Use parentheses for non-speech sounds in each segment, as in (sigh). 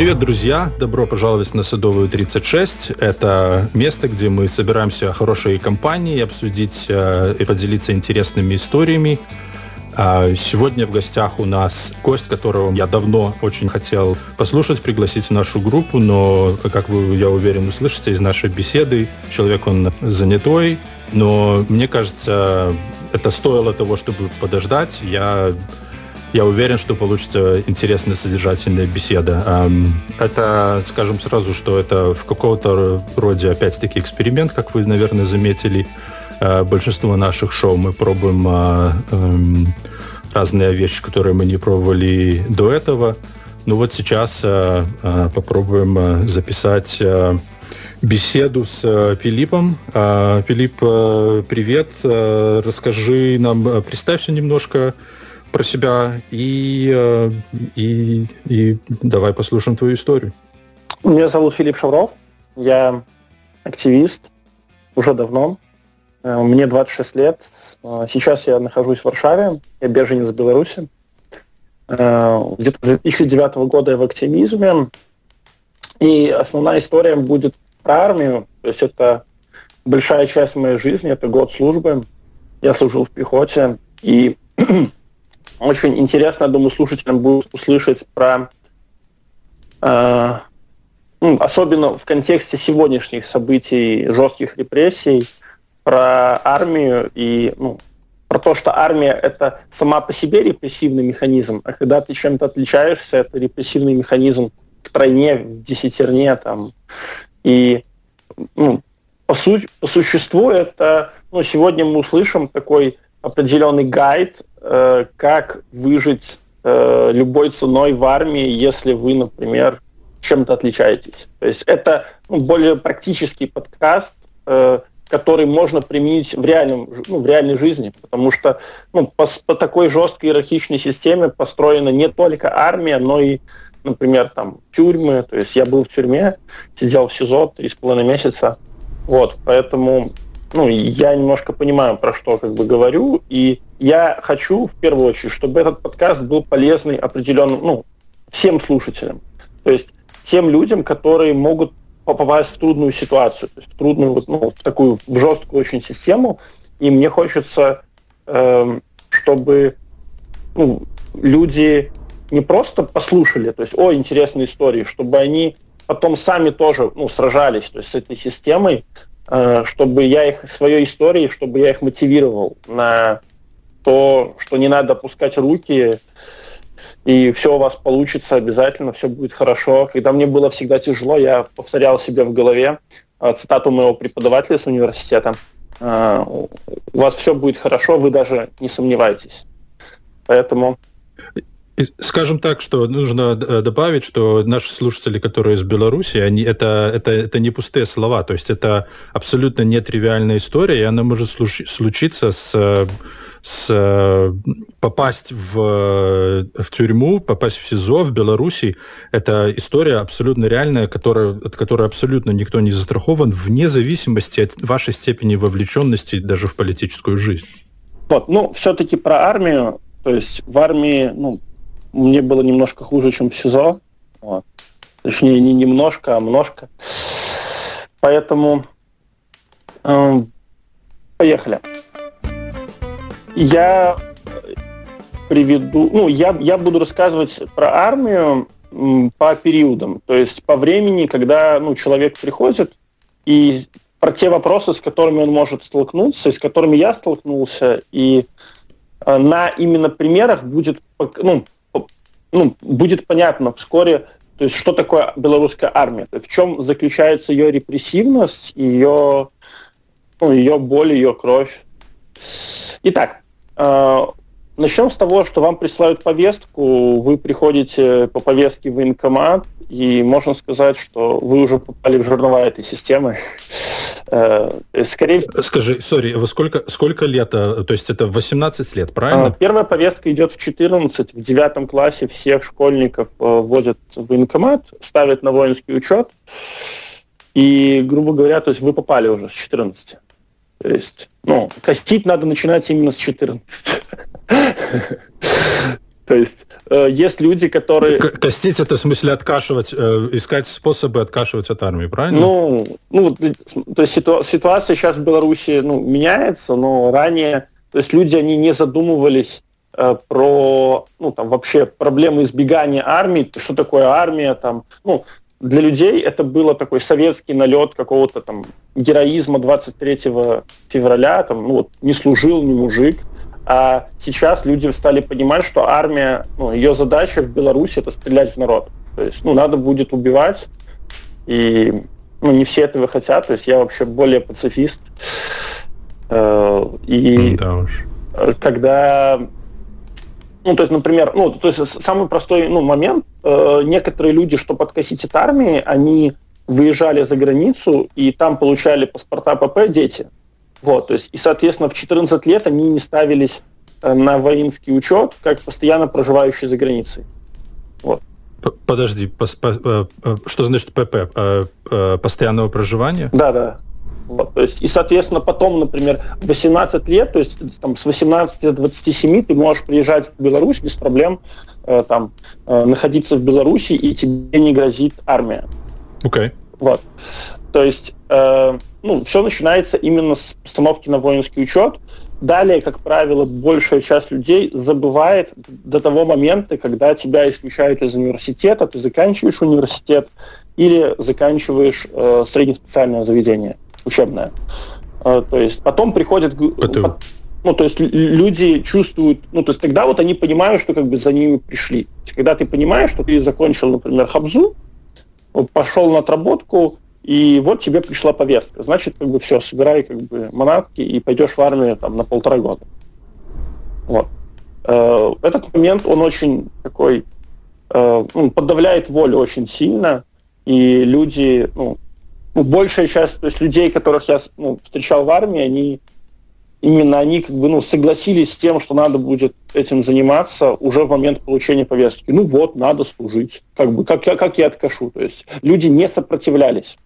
Привет, друзья! Добро пожаловать на Садовую 36. Это место, где мы собираемся хорошей компанией, обсудить э, и поделиться интересными историями. А сегодня в гостях у нас гость, которого я давно очень хотел послушать, пригласить в нашу группу, но, как вы, я уверен, услышите из нашей беседы, человек он занятой, но мне кажется, это стоило того, чтобы подождать. Я я уверен, что получится интересная, содержательная беседа. Это, скажем сразу, что это в каком-то роде, опять-таки, эксперимент, как вы, наверное, заметили. Э, большинство наших шоу мы пробуем а, эм, разные вещи, которые мы не пробовали до этого. Ну вот сейчас э, э, попробуем записать беседу с Филиппом. Филипп, привет. Расскажи нам, представься немножко, про себя и, э, и, и давай послушаем твою историю. Меня зовут Филипп Шавров, я активист уже давно, э, мне 26 лет, э, сейчас я нахожусь в Варшаве, я беженец Беларуси. Где-то с 2009 года я в активизме, и основная история будет про армию, то есть это большая часть моей жизни, это год службы, я служил в пехоте, и (clears throat) Очень интересно, думаю, слушателям будет услышать про, э, ну, особенно в контексте сегодняшних событий, жестких репрессий, про армию и ну, про то, что армия это сама по себе репрессивный механизм, а когда ты чем-то отличаешься, это репрессивный механизм в тройне, в десятерне там. И ну, по, су- по существу это, ну, сегодня мы услышим такой определенный гайд Э, как выжить э, любой ценой в армии, если вы, например, чем-то отличаетесь. То есть это ну, более практический подкаст, э, который можно применить в, реальном, ну, в реальной жизни, потому что ну, по, по такой жесткой иерархичной системе построена не только армия, но и, например, там тюрьмы. То есть я был в тюрьме, сидел в СИЗО три с половиной месяца. Вот, поэтому ну, я немножко понимаю, про что как бы говорю, и я хочу, в первую очередь, чтобы этот подкаст был полезный определенным, ну, всем слушателям. То есть тем людям, которые могут попасть в трудную ситуацию, то есть в трудную, ну, в такую в жесткую очень систему, и мне хочется, э, чтобы ну, люди не просто послушали, то есть, о, интересные истории, чтобы они потом сами тоже ну, сражались то есть, с этой системой, чтобы я их, своей историей, чтобы я их мотивировал на то, что не надо опускать руки, и все у вас получится обязательно, все будет хорошо. Когда мне было всегда тяжело, я повторял себе в голове э, цитату моего преподавателя с университета. «Э, у вас все будет хорошо, вы даже не сомневайтесь. Поэтому Скажем так, что нужно э, добавить, что наши слушатели, которые из Беларуси, они, это, это, это не пустые слова, то есть это абсолютно нетривиальная история, и она может случиться с с, попасть в, в тюрьму, попасть в СИЗО в Беларуси, это история абсолютно реальная, которая, от которой абсолютно никто не застрахован, вне зависимости от вашей степени вовлеченности даже в политическую жизнь. Вот, ну, все-таки про армию, то есть в армии, ну, мне было немножко хуже, чем в СИЗО. Вот. Точнее, не немножко, а множко. Поэтому э, поехали. Я приведу, ну, я, я буду рассказывать про армию по периодам, то есть по времени, когда ну, человек приходит, и про те вопросы, с которыми он может столкнуться, и с которыми я столкнулся, и э, на именно примерах будет ну, ну, будет понятно вскоре, то есть что такое белорусская армия, в чем заключается ее репрессивность, ее, ну, ее боль, ее кровь. Итак, э, начнем с того, что вам присылают повестку, вы приходите по повестке в военкомат, и можно сказать, что вы уже попали в жернова этой системы. Э, скорее... Скажи, сори, сколько, сколько лет? То есть это 18 лет, правильно? А, первая повестка идет в 14. В девятом классе всех школьников э, вводят в военкомат, ставят на воинский учет. И, грубо говоря, то есть вы попали уже с 14. То есть, ну, костить надо начинать именно с 14. То есть э, есть люди, которые... Костить это в смысле откашивать, э, искать способы откашивать от армии, правильно? Ну, ну то есть ситу, ситуация сейчас в Беларуси ну, меняется, но ранее, то есть люди, они не задумывались э, про, ну, там, вообще проблемы избегания армии, что такое армия, там, ну, для людей это было такой советский налет какого-то там героизма 23 февраля, там, ну, вот, не служил ни мужик, а сейчас люди стали понимать, что армия, ну, ее задача в Беларуси это стрелять в народ. То есть, ну, надо будет убивать, и ну, не все этого хотят. То есть я вообще более пацифист. Э, и да уж. когда ну, то есть, например, ну, то есть самый простой ну, момент, э, некоторые люди, чтобы откосить от армии, они выезжали за границу и там получали паспорта ПП дети. Вот, то есть, и, соответственно, в 14 лет они не ставились э, на воинский учет, как постоянно проживающие за границей. Вот. Подожди, пос, по, э, э, что значит ПП? Постоянного проживания? Да, да. Вот, то есть, и, соответственно, потом, например, 18 лет, то есть там, с 18 до 27 ты можешь приезжать в Беларусь без проблем, э, там, э, находиться в Беларуси, и тебе не грозит армия. Окей. Okay. Вот. То есть, э, ну, все начинается именно с постановки на воинский учет. Далее, как правило, большая часть людей забывает до того момента, когда тебя исключают из университета, ты заканчиваешь университет или заканчиваешь э, среднеспециальное заведение учебное. Э, то есть потом приходят... Это... Ну, то есть люди чувствуют, ну, то есть тогда вот они понимают, что как бы за ними пришли. Когда ты понимаешь, что ты закончил, например, хабзу, пошел на отработку, и вот тебе пришла повестка. Значит, как бы все, собирай как бы манатки и пойдешь в армию там на полтора года. Вот. Э, этот момент, он очень такой, э, ну, подавляет волю очень сильно, и люди, ну, ну, большая часть, то есть людей, которых я ну, встречал в армии, они именно они как бы ну, согласились с тем, что надо будет этим заниматься уже в момент получения повестки. Ну вот, надо служить. Как бы, как, как я откашу. То есть люди не сопротивлялись.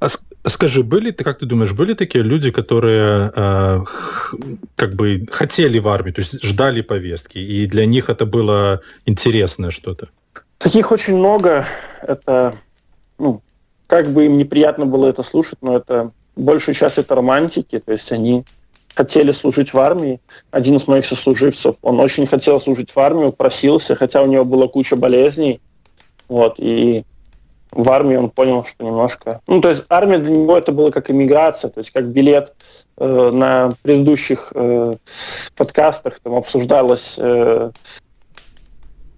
А скажи, были ты, как ты думаешь, были такие люди, которые э, как бы хотели в армию, то есть ждали повестки, и для них это было интересное что-то? Таких очень много. Это, ну, как бы им неприятно было это слушать, но это большая часть это романтики, то есть они хотели служить в армии. Один из моих сослуживцев, он очень хотел служить в армию, просился, хотя у него была куча болезней. Вот, и в армии он понял, что немножко... Ну, то есть армия для него это было как иммиграция, то есть как билет э, на предыдущих э, подкастах там обсуждалась э,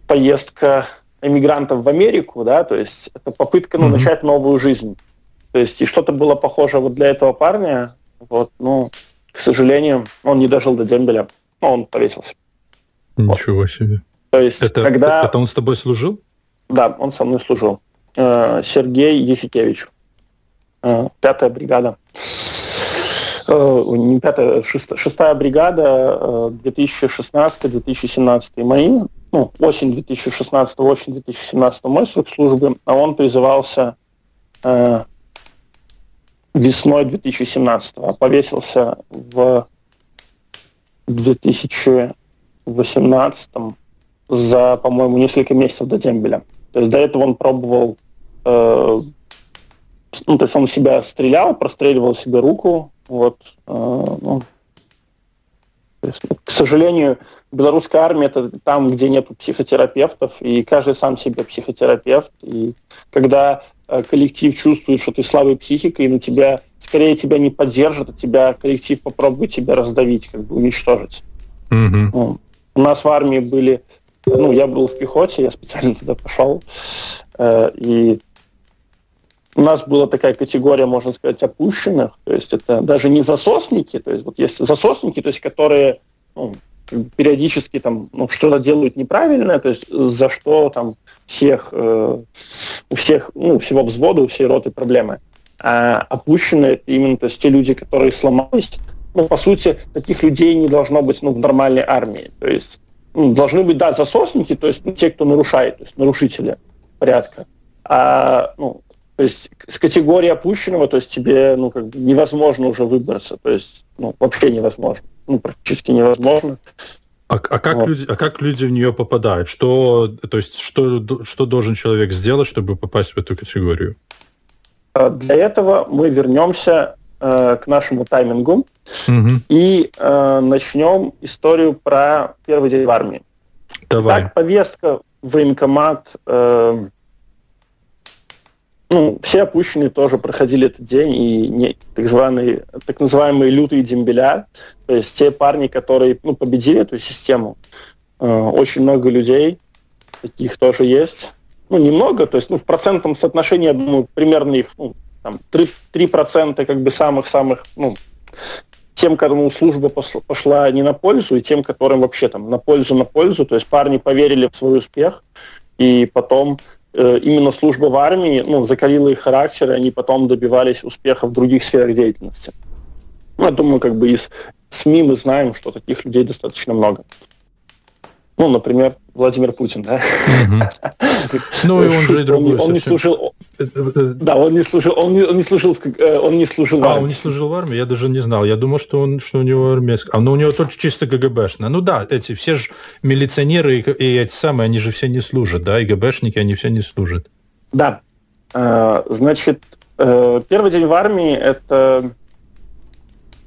поездка эмигрантов в Америку, да, то есть это попытка ну, mm-hmm. начать новую жизнь. То есть и что-то было похоже вот для этого парня, вот, ну, к сожалению, он не дожил до дембеля, но он повесился. Ничего вот. себе. То есть, это, когда... Это он с тобой служил? Да, он со мной служил. Э, Сергей Есикевич. Э, пятая бригада. Э, не пятая, шестая, шестая бригада 2016-2017 мои, ну, осень 2016, осень 2017 мой срок службы, а он призывался весной 2017 а повесился в 2018 за, по-моему, несколько месяцев до дембеля. То есть до этого он пробовал, э, ну, то есть он себя стрелял, простреливал себе руку, вот, э, ну, есть, к сожалению, белорусская армия это там, где нет психотерапевтов, и каждый сам себе психотерапевт. И когда Э, коллектив чувствует, что ты слабой психикой, и на тебя скорее тебя не поддержит, а тебя коллектив попробует тебя раздавить, как бы уничтожить. Mm-hmm. Ну, у нас в армии были, ну, я был в пехоте, я специально туда пошел, э, и у нас была такая категория, можно сказать, опущенных, то есть это даже не засосники, то есть вот есть засосники, то есть которые ну, периодически там ну, что-то делают неправильно, то есть за что там всех, э, у всех, ну, всего взвода, у всей роты проблемы. А опущенные это именно то есть те люди, которые сломались. Ну, по сути, таких людей не должно быть ну, в нормальной армии. То есть должны быть, да, засосники, то есть ну, те, кто нарушает, то есть нарушители порядка. А, ну, то есть с категории опущенного, то есть тебе ну, как бы невозможно уже выбраться, то есть ну, вообще невозможно, ну, практически невозможно. А, а, как вот. люди, а как люди в нее попадают? Что, то есть, что, что должен человек сделать, чтобы попасть в эту категорию? А, для этого мы вернемся э, к нашему таймингу угу. и э, начнем историю про первый день в армии. Давай. Так, повестка в военкомат э, ну, все опущенные тоже проходили этот день, и не, так, званые, так называемые лютые дембеля, то есть те парни, которые ну, победили эту систему. Э, очень много людей, таких тоже есть. Ну, немного, то есть ну, в процентном соотношении, я думаю, примерно их ну, там, 3%, 3% как бы самых-самых, ну, тем, кому служба пошла не на пользу, и тем, которым вообще там на пользу, на пользу. То есть парни поверили в свой успех, и потом Э, именно служба в армии ну, закалила их характер, и они потом добивались успеха в других сферах деятельности. Ну, я думаю, как бы из СМИ мы знаем, что таких людей достаточно много. Ну, например, Владимир Путин, да? Ну, и он же и другой Он не служил... Да, он не служил, он не, служил, э, он не служил в армии. А, он не служил в армии? Я даже не знал. Я думал, что он, что у него армейская. А, ну, у него только чисто ГГБшная. Ну да, эти все же милиционеры и, эти самые, они же все не служат, да, и ГБшники, они все не служат. Да. Э, значит, э, первый день в армии это,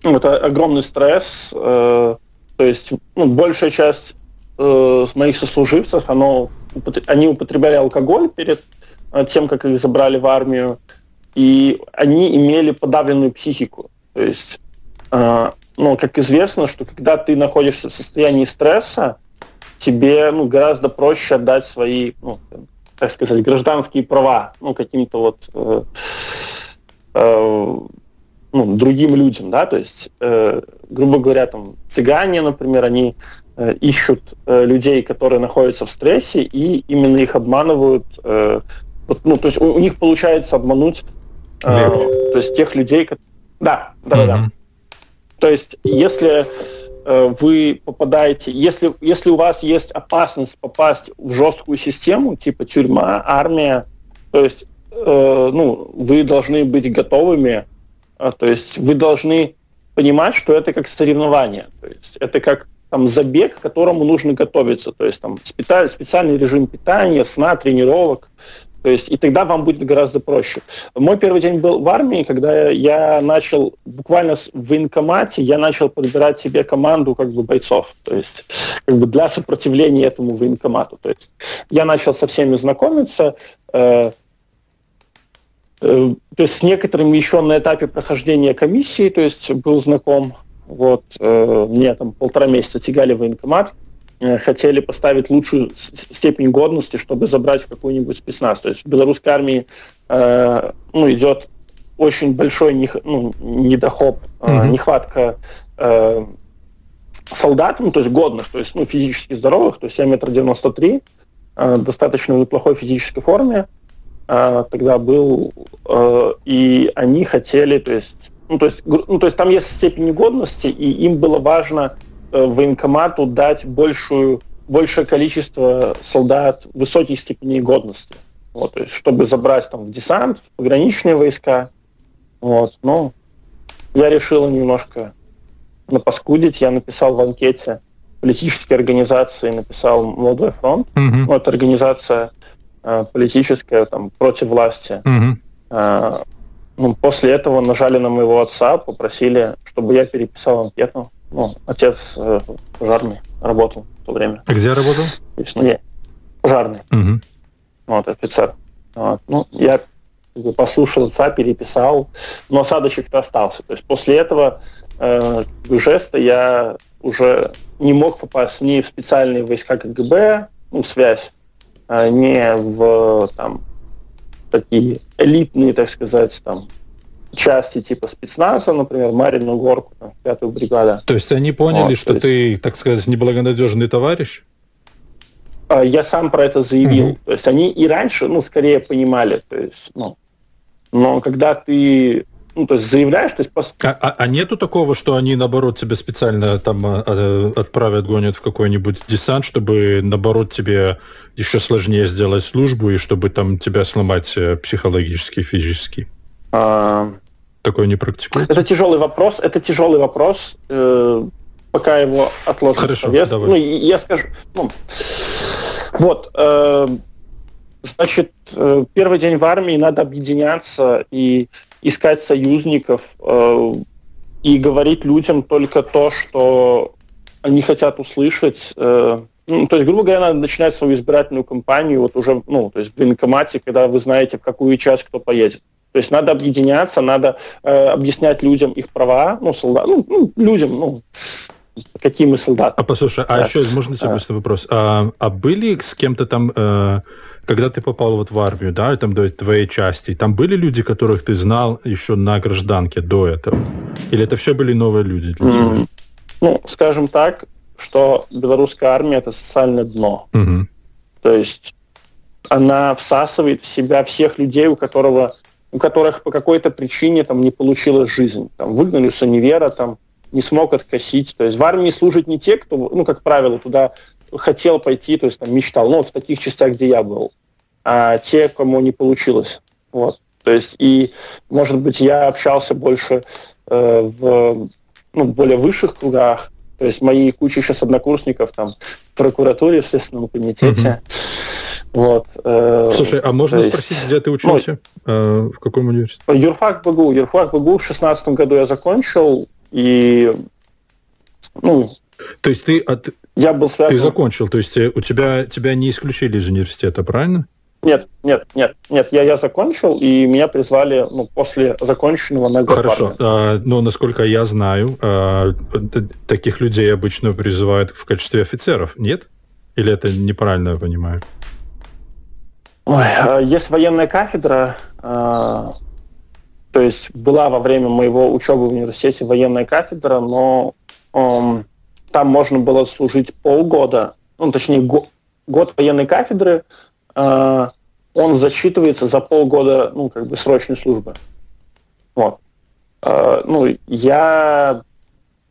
ну, это огромный стресс. То есть ну, большая часть э, моих сослуживцев, оно, они употребляли алкоголь перед э, тем, как их забрали в армию, и они имели подавленную психику. То есть, э, ну, как известно, что когда ты находишься в состоянии стресса, тебе ну, гораздо проще отдать свои, ну, так сказать, гражданские права, ну, каким-то вот э, э, ну, другим людям, да, то есть, э, грубо говоря, там, цыгане, например, они ищут э, людей, которые находятся в стрессе, и именно их обманывают. Э, ну, то есть у, у них получается обмануть э, то есть тех людей, которые... Да, да, mm-hmm. да. То есть если э, вы попадаете, если, если у вас есть опасность попасть в жесткую систему, типа тюрьма, армия, то есть э, ну, вы должны быть готовыми, э, то есть вы должны понимать, что это как соревнование, то есть это как там, забег, к которому нужно готовиться. То есть там специальный режим питания, сна, тренировок. То есть, и тогда вам будет гораздо проще. Мой первый день был в армии, когда я начал буквально в военкомате, я начал подбирать себе команду как бы бойцов, то есть как бы для сопротивления этому военкомату. То есть я начал со всеми знакомиться, э, э, то есть с некоторыми еще на этапе прохождения комиссии, то есть был знаком, вот, э, мне там полтора месяца тягали в военкомат, э, хотели поставить лучшую степень годности, чтобы забрать какую-нибудь спецназ. То есть в белорусской армии э, ну, идет очень большой не, ну, недохоп, mm-hmm. нехватка э, солдат, ну, то есть годных, то есть ну, физически здоровых, то есть я метр девяносто три, э, достаточно неплохой физической форме, э, тогда был, э, и они хотели, то есть ну, то есть, ну, то есть там есть степень годности, и им было важно э, военкомату дать большую, большее количество солдат высоких степеней годности. Вот, то есть, чтобы забрать там в десант, в пограничные войска. Вот, но я решил немножко напаскудить. Я написал в анкете политические организации, написал «Молодой фронт». Mm-hmm. Ну, это организация э, политическая там, против власти. Mm-hmm. Э, ну, после этого нажали на моего отца, попросили, чтобы я переписал анкету. Ну, отец э, пожарный работал в то время. А где работал? То есть, ну, я пожарный. Угу. Вот, офицер. Вот. Ну, я послушал отца, переписал, но осадочек-то остался. То есть после этого э, жеста я уже не мог попасть ни в специальные войска КГБ, ну, связь, а не в там, такие элитные, так сказать, там, части типа спецназа, например, Марину Горку, пятую бригаду. То есть они поняли, вот, что есть... ты, так сказать, неблагонадежный товарищ? А, я сам про это заявил. Угу. То есть они и раньше, ну, скорее понимали. То есть, ну, но когда ты ну, то есть заявляешь, то есть... Пос... А, а, а нету такого, что они, наоборот, тебе специально там а, а, отправят, гонят в какой-нибудь десант, чтобы, наоборот, тебе еще сложнее сделать службу и чтобы там тебя сломать э, психологически, физически? А... Такое не практикуется? Это тяжелый вопрос. Это тяжелый вопрос. Э, пока его отложим. Хорошо, повестку. давай. Ну, я скажу. Ну, вот, э, значит, э, первый день в армии надо объединяться и искать союзников э, и говорить людям только то, что они хотят услышать. Э, ну, то есть, грубо говоря, надо начинать свою избирательную кампанию вот уже, ну, то есть в военкомате, когда вы знаете, в какую часть кто поедет. То есть надо объединяться, надо э, объяснять людям их права, ну, солдат, ну, ну людям, ну, какие мы солдаты. А послушай, а да. еще можно тебе а. вопрос? А, а были с кем-то там, э, когда ты попал вот в армию, да, там до твоей части, там были люди, которых ты знал еще на гражданке до этого? Или это все были новые люди для тебя? Mm. Ну, скажем так, что белорусская армия это социальное дно. Угу. То есть она всасывает в себя всех людей, у которого у которых по какой-то причине там не получилась жизнь. Там, выгнали с универа, там, не смог откосить. То есть в армии служат не те, кто, ну, как правило, туда хотел пойти, то есть там мечтал, ну, в таких частях, где я был, а те, кому не получилось. Вот. То есть и, может быть, я общался больше э, в ну, более высших кругах, то есть мои куча сейчас однокурсников там в прокуратуре, в Следственном комитете. Mm-hmm. Вот, э, Слушай, а можно есть, спросить, где ты учился? Ну, э, в каком университете? Юрфак БГУ. Юрфак БГУ в шестнадцатом году я закончил, и ну, то есть ты, от... я был связан... ты закончил, то есть э, у тебя, тебя не исключили из университета, правильно? Нет, нет, нет, нет, я, я закончил, и меня призвали ну, после законченного на Хорошо, а, но насколько я знаю, а, таких людей обычно призывают в качестве офицеров, нет? Или это неправильно я понимаю? Ой, а, есть военная кафедра, а, то есть была во время моего учебы в университете военная кафедра, но um, там можно было служить полгода, ну, точнее, го, год военной кафедры, uh, он засчитывается за полгода, ну, как бы срочной службы. Вот. Uh, ну, я,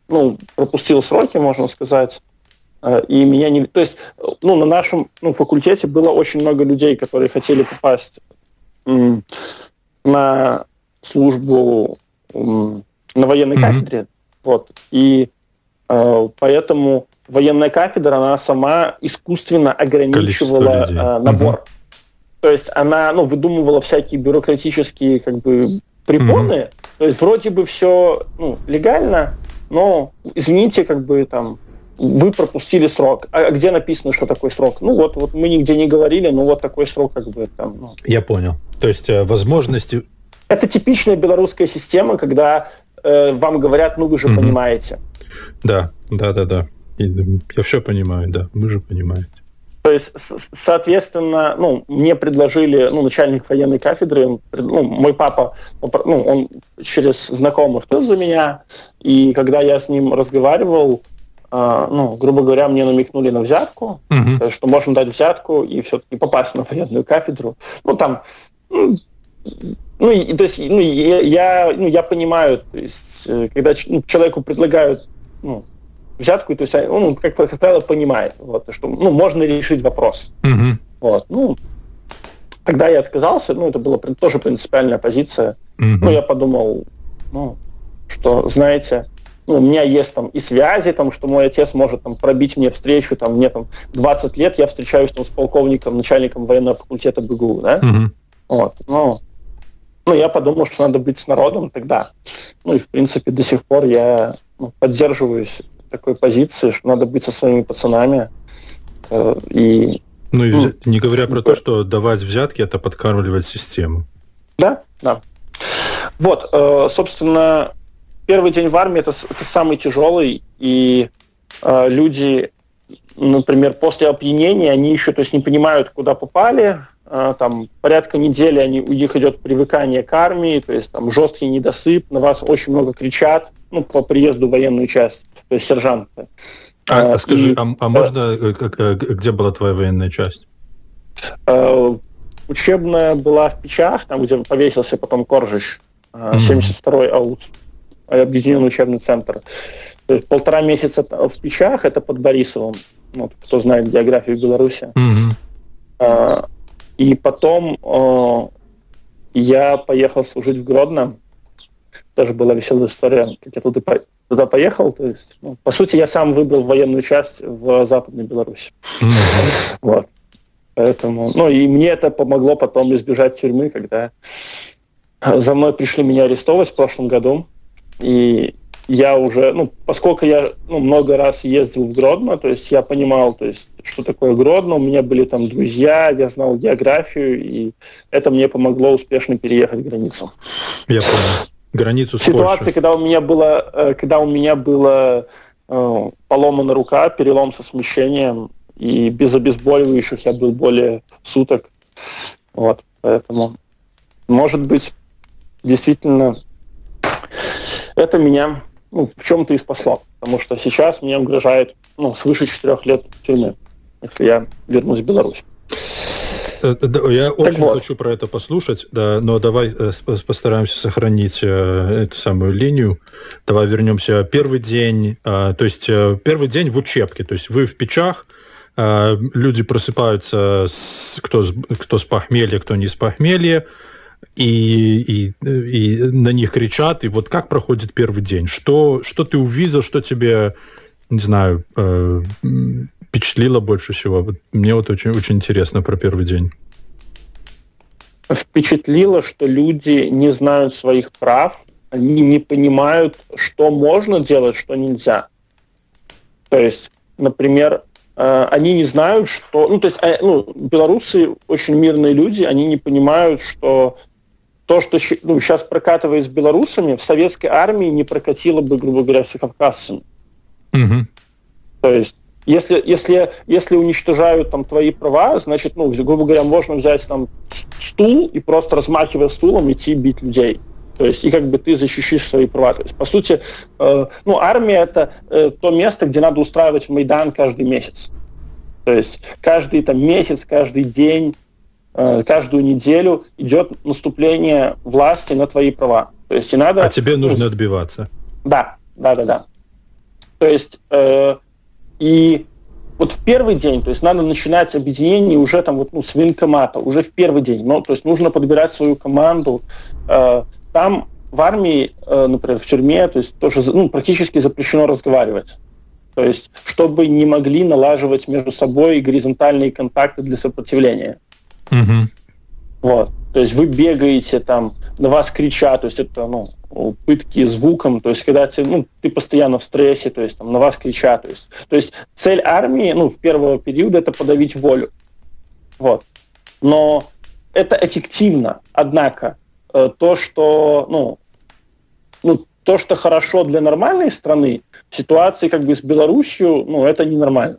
ну, пропустил сроки, можно сказать, uh, и меня не... То есть, ну, на нашем ну, факультете было очень много людей, которые хотели попасть на службу на военной mm-hmm. кафедре, вот, и э, поэтому военная кафедра, она сама искусственно ограничивала э, набор. Mm-hmm. То есть она, ну, выдумывала всякие бюрократические, как бы, препоны. Mm-hmm. То есть вроде бы все, ну, легально, но, извините, как бы, там, вы пропустили срок. А где написано, что такой срок? Ну вот, вот мы нигде не говорили, но вот такой срок как бы там. Ну. Я понял. То есть э, возможности... Это типичная белорусская система, когда э, вам говорят, ну вы же mm-hmm. понимаете. Да, да, да, да. Я все понимаю, да, вы же понимаете. То есть, соответственно, ну, мне предложили, ну, начальник военной кафедры, ну, мой папа, ну, он через знакомых тоже за меня, и когда я с ним разговаривал, э, ну, грубо говоря, мне намекнули на взятку, uh-huh. то есть, что можно дать взятку и все-таки попасть на военную кафедру. Ну, там, ну, ну и, то есть, ну, я, я, ну, я понимаю, то есть, э, когда ну, человеку предлагают, ну, взятку, то есть он, как, как правило, понимает, вот, что ну, можно решить вопрос. Mm-hmm. Вот, ну, тогда я отказался, ну, это была тоже принципиальная позиция. Mm-hmm. Ну, я подумал, ну, что, знаете, ну, у меня есть там и связи, там, что мой отец может там пробить мне встречу, там, мне там 20 лет, я встречаюсь там с полковником, начальником военного факультета БГУ, да? Mm-hmm. Вот, ну, ну, я подумал, что надо быть с народом тогда. Ну, и, в принципе, до сих пор я поддерживаюсь такой позиции, что надо быть со своими пацанами. Э, и, ну, и ну, не говоря про то, что давать взятки, это подкармливать систему. Да, да. Вот, э, собственно, первый день в армии это, это самый тяжелый, и э, люди, например, после опьянения, они еще то есть, не понимают, куда попали, э, там порядка недели они, у них идет привыкание к армии, то есть там жесткий недосып, на вас очень много кричат, ну, по приезду в военную часть то есть сержанты. А, а скажи, и, а, а можно, э, э, где была твоя военная часть? Э, учебная была в Печах, там, где повесился потом Коржич, 72-й АУЦ, объединенный учебный центр. То есть полтора месяца в Печах, это под Борисовым, вот, кто знает географию Беларуси. Mm-hmm. И потом я поехал служить в Гродно, тоже была веселая история, как я туда, туда поехал. То есть, ну, по сути, я сам выбрал военную часть в Западной Беларуси. Вот. Поэтому, ну и мне это помогло потом избежать тюрьмы, когда за мной пришли меня арестовать в прошлом году. И я уже, ну, поскольку я ну, много раз ездил в Гродно, то есть я понимал, то есть, что такое Гродно, у меня были там друзья, я знал географию, и это мне помогло успешно переехать границу. Я понял. Границу с Ситуация, Польшей. когда у меня было, э, когда у меня было э, поломана рука, перелом со смещением, и без обезболивающих я был более суток. Вот, поэтому, может быть, действительно, это меня ну, в чем-то и спасло. Потому что сейчас мне угрожает ну, свыше четырех лет тюрьмы, если я вернусь в Беларусь. Э, я так очень вот. хочу про это послушать, да, но давай э, постараемся сохранить э, эту самую линию. Давай вернемся. Первый день, то есть первый день в учебке, то есть вы в печах, люди просыпаются, с, кто, кто с похмелья, кто не с похмелья, и, и, и на них кричат. И вот как проходит первый день? Что, что ты увидел, что тебе, не знаю, э, впечатлило больше всего? Мне вот очень, очень интересно про первый день. Впечатлило, что люди не знают своих прав, они не понимают, что можно делать, что нельзя. То есть, например, э, они не знают, что... Ну, то есть, э, ну, белорусы очень мирные люди, они не понимают, что то, что ну, сейчас прокатывает с белорусами, в советской армии не прокатило бы, грубо говоря, с кавказцами. Угу. То есть, если, если, если уничтожают там твои права, значит, ну, грубо говоря, можно взять там стул и просто размахивая стулом идти бить людей. То есть, и как бы ты защищишь свои права. То есть, по сути, э, ну, армия это э, то место, где надо устраивать Майдан каждый месяц. То есть, каждый там месяц, каждый день Э, каждую неделю идет наступление власти на твои права. То есть и надо. А тебе нужно отбиваться. Да, да, да, да. То есть э, и вот в первый день, то есть надо начинать объединение уже там вот ну, с военкомата, уже в первый день. Ну, то есть нужно подбирать свою команду. Э, там в армии, э, например, в тюрьме, то есть тоже ну, практически запрещено разговаривать. То есть, чтобы не могли налаживать между собой горизонтальные контакты для сопротивления. Угу. Вот. То есть вы бегаете там, на вас кричат, то есть это, ну, пытки звуком, то есть когда ты, ну, ты постоянно в стрессе, то есть там на вас кричат. То есть, то есть цель армии, ну, в первого периода это подавить волю. Вот. Но это эффективно. Однако э, то, что, ну, ну, то, что хорошо для нормальной страны, в ситуации как бы с Белоруссией, ну, это ненормально.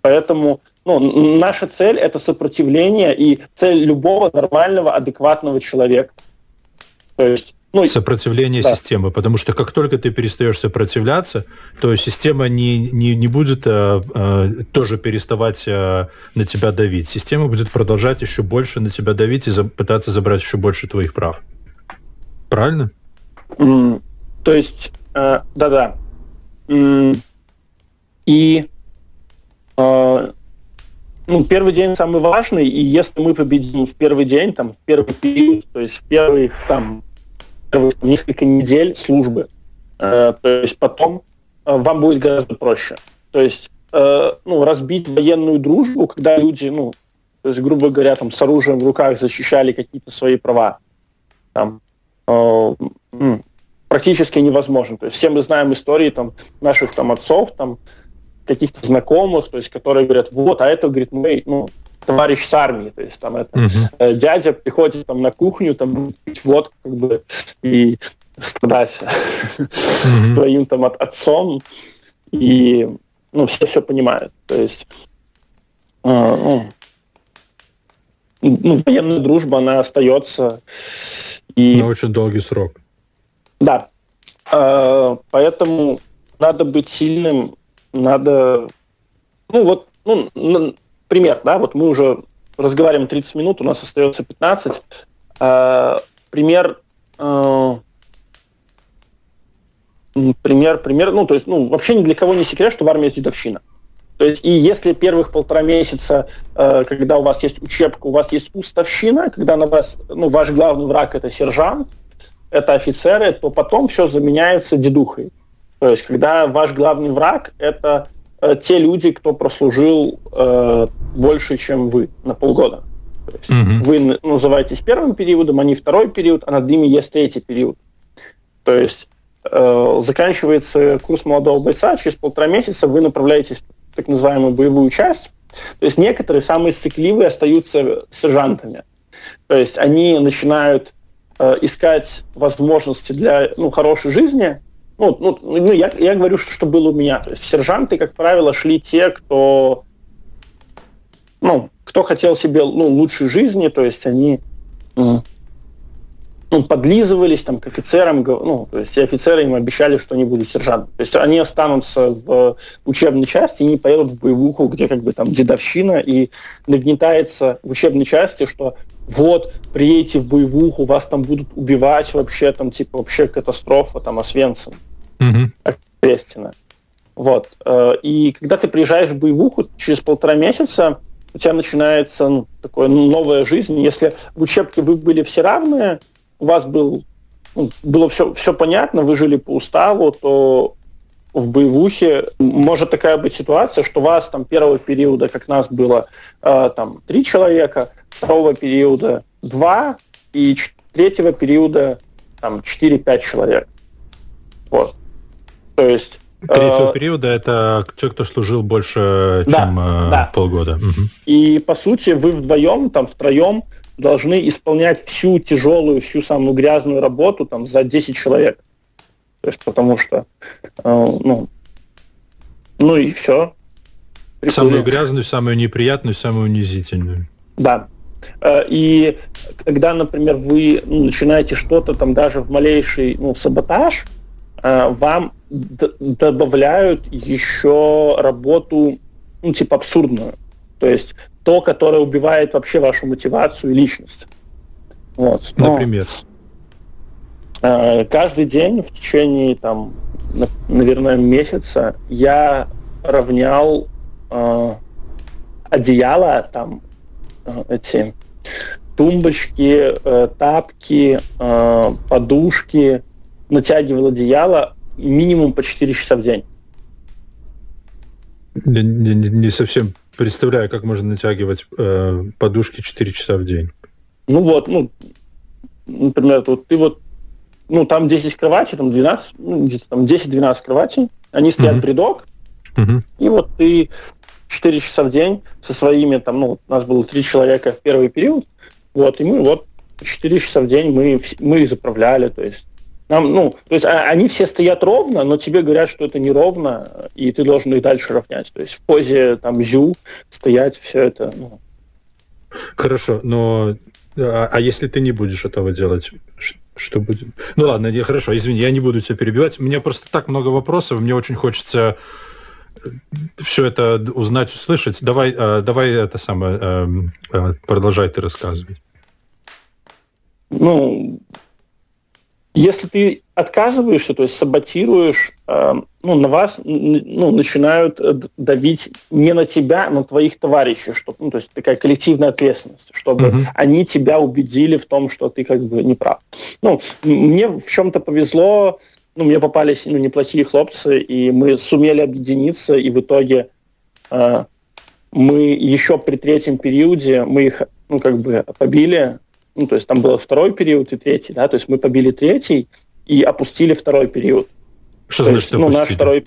Поэтому ну, наша цель – это сопротивление, и цель любого нормального, адекватного человека. То есть ну, сопротивление да. системы, потому что как только ты перестаешь сопротивляться, то система не, не, не будет а, а, тоже переставать а, на тебя давить. Система будет продолжать еще больше на тебя давить и за, пытаться забрать еще больше твоих прав. Правильно? Mm, то есть, э, да-да. Mm, и э, ну, первый день самый важный, и если мы победим в первый день, там, в первый период, то есть в первые, там, первые несколько недель службы, э, то есть потом э, вам будет гораздо проще. То есть, э, ну, разбить военную дружбу, когда люди, ну, то есть, грубо говоря, там, с оружием в руках защищали какие-то свои права, там, э, практически невозможно. То есть все мы знаем истории там, наших там, отцов, там, каких-то знакомых, то есть, которые говорят, вот, а это, говорит, мой, ну, товарищ с армии, то есть там это э, дядя приходит там на кухню, там пить водку, как бы, и страдать uh-huh. (laughs) своим там от, отцом, и, ну, все все понимают, то есть, э, ну, ну, военная дружба, она остается. И... На очень долгий срок. Да. Э, поэтому надо быть сильным надо... Ну, вот, ну, пример, да, вот мы уже разговариваем 30 минут, у нас остается 15. А, пример... А, пример, пример, ну, то есть, ну, вообще ни для кого не секрет, что в армии есть дедовщина. То есть, и если первых полтора месяца, э, когда у вас есть учебка, у вас есть уставщина, когда на вас, ну, ваш главный враг это сержант, это офицеры, то потом все заменяется дедухой. То есть, когда ваш главный враг – это э, те люди, кто прослужил э, больше, чем вы на полгода. То есть mm-hmm. Вы называетесь первым периодом, они второй период, а над ними есть третий период. То есть э, заканчивается курс молодого бойца, через полтора месяца вы направляетесь в так называемую боевую часть. То есть некоторые, самые сыкливые, остаются сержантами. То есть они начинают э, искать возможности для ну, хорошей жизни. Ну, ну, ну я, я говорю, что, что было у меня. То есть сержанты, как правило, шли те, кто ну, кто хотел себе ну, лучшей жизни, то есть они ну, подлизывались там, к офицерам, ну, то есть и офицеры им обещали, что они будут сержантами. То есть они останутся в учебной части и не поедут в боевуху, где как бы там дедовщина, и нагнетается в учебной части, что вот, приедете в боевуху, вас там будут убивать вообще, там, типа, вообще катастрофа, там, Освенцим. Mm-hmm. Естественно. Вот. Э, и когда ты приезжаешь в боевуху, через полтора месяца у тебя начинается ну, такая новая жизнь. Если в учебке вы были все равные, у вас был, ну, было все, все понятно, вы жили по уставу, то в боевухе может такая быть ситуация, что вас там первого периода, как нас было, э, там три человека, второго периода два, и третьего периода там 4-5 человек. Вот. То есть Третьего э, периода это те, кто служил больше, чем да, э, да. полгода. И по сути вы вдвоем, там втроем должны исполнять всю тяжелую, всю самую грязную работу там за 10 человек. То есть потому что, э, ну, ну и все. Прикольно. Самую грязную, самую неприятную, самую унизительную. Да. Э, и когда, например, вы ну, начинаете что-то там даже в малейший ну, саботаж, вам добавляют еще работу, ну, типа абсурдную. То есть то, которое убивает вообще вашу мотивацию и личность. Вот. Но, Например? Э, каждый день в течение, там, наверное, месяца я равнял э, одеяло, там, э, эти тумбочки, э, тапки, э, подушки, натягивал одеяло минимум по 4 часа в день. Не, не, не совсем представляю, как можно натягивать э, подушки 4 часа в день. Ну вот, ну, например, вот ты вот, ну, там 10 кроватей, там 12, ну, где-то там 10-12 кроватей, они стоят uh-huh. рядок, uh-huh. и вот ты 4 часа в день со своими, там, ну, у нас было 3 человека в первый период, вот, и мы вот 4 часа в день мы, мы заправляли, то есть нам, ну, то есть а, они все стоят ровно, но тебе говорят, что это неровно, и ты должен их дальше равнять. То есть в позе там зю стоять, все это. Ну. Хорошо, но а, а если ты не будешь этого делать, что будет? Ну ладно, я, хорошо, извини, я не буду тебя перебивать. У меня просто так много вопросов, мне очень хочется э, все это узнать, услышать. Давай, э, давай это самое, эм, э, продолжай ты рассказывать. Ну, если ты отказываешься, то есть саботируешь, э, ну, на вас ну, начинают э, давить не на тебя, но на твоих товарищей, чтобы, ну, то есть такая коллективная ответственность, чтобы uh-huh. они тебя убедили в том, что ты как бы не прав. Ну, мне в чем-то повезло, ну, мне попались ну, неплохие хлопцы, и мы сумели объединиться, и в итоге э, мы еще при третьем периоде, мы их, ну, как бы побили, ну, то есть там был второй период и третий, да, то есть мы побили третий и опустили второй период. Что то значит есть, ну, наш второй...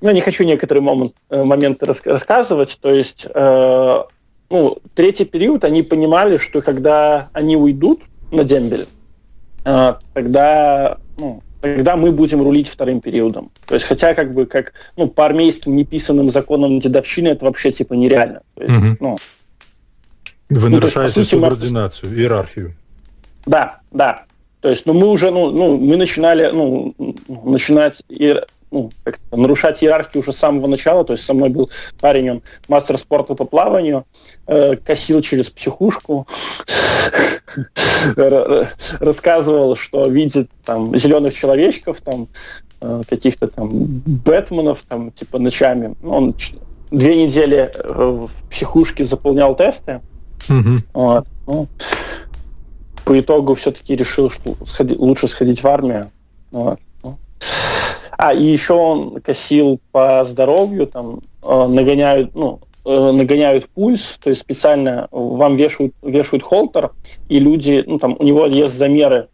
Ну, я не хочу некоторые момент, э, моменты рас, рассказывать, то есть, э, ну, третий период, они понимали, что когда они уйдут на дембель, э, тогда, ну, тогда мы будем рулить вторым периодом. То есть, хотя как бы как, ну, по армейским неписанным законам дедовщины это вообще типа нереально. То есть, угу. ну, вы ну, нарушаете есть, субординацию, мы... иерархию. Да, да. То есть, ну, мы уже, ну, ну мы начинали, ну, начинать иер... ну, нарушать иерархию уже с самого начала. То есть, со мной был парень, он мастер спорта по плаванию, э, косил через психушку, рассказывал, что видит там зеленых человечков, там э, каких-то там Бэтменов, там, типа, ночами. Он две недели э, в психушке заполнял тесты, Угу. Вот. Ну, по итогу все-таки решил, что сходи, лучше сходить в армию. Вот. А, и еще он косил по здоровью, там, э, нагоняют, ну, э, нагоняют пульс, то есть специально вам вешают, вешают холтер, и люди, ну, там, у него есть замеры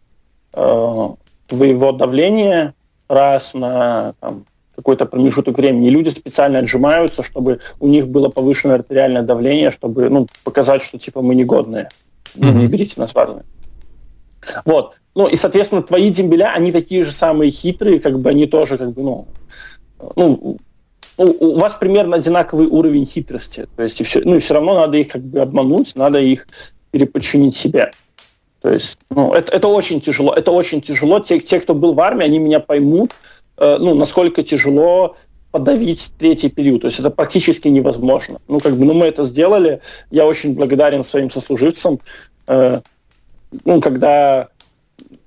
э, твоего давления раз на там, какой-то промежуток времени. И люди специально отжимаются, чтобы у них было повышенное артериальное давление, чтобы ну, показать, что типа мы негодные. Mm-hmm. не берите нас в армию. Вот. Ну, и, соответственно, твои дембеля, они такие же самые хитрые, как бы они тоже, как бы, ну, ну, у вас примерно одинаковый уровень хитрости. То есть, и все, ну, и все равно надо их как бы обмануть, надо их переподчинить себе. То есть, ну, это, это очень тяжело. Это очень тяжело. Те, те, кто был в армии, они меня поймут, ну, насколько тяжело подавить третий период. То есть это практически невозможно. Ну, как бы, ну, мы это сделали. Я очень благодарен своим сослуживцам. Э, ну, когда,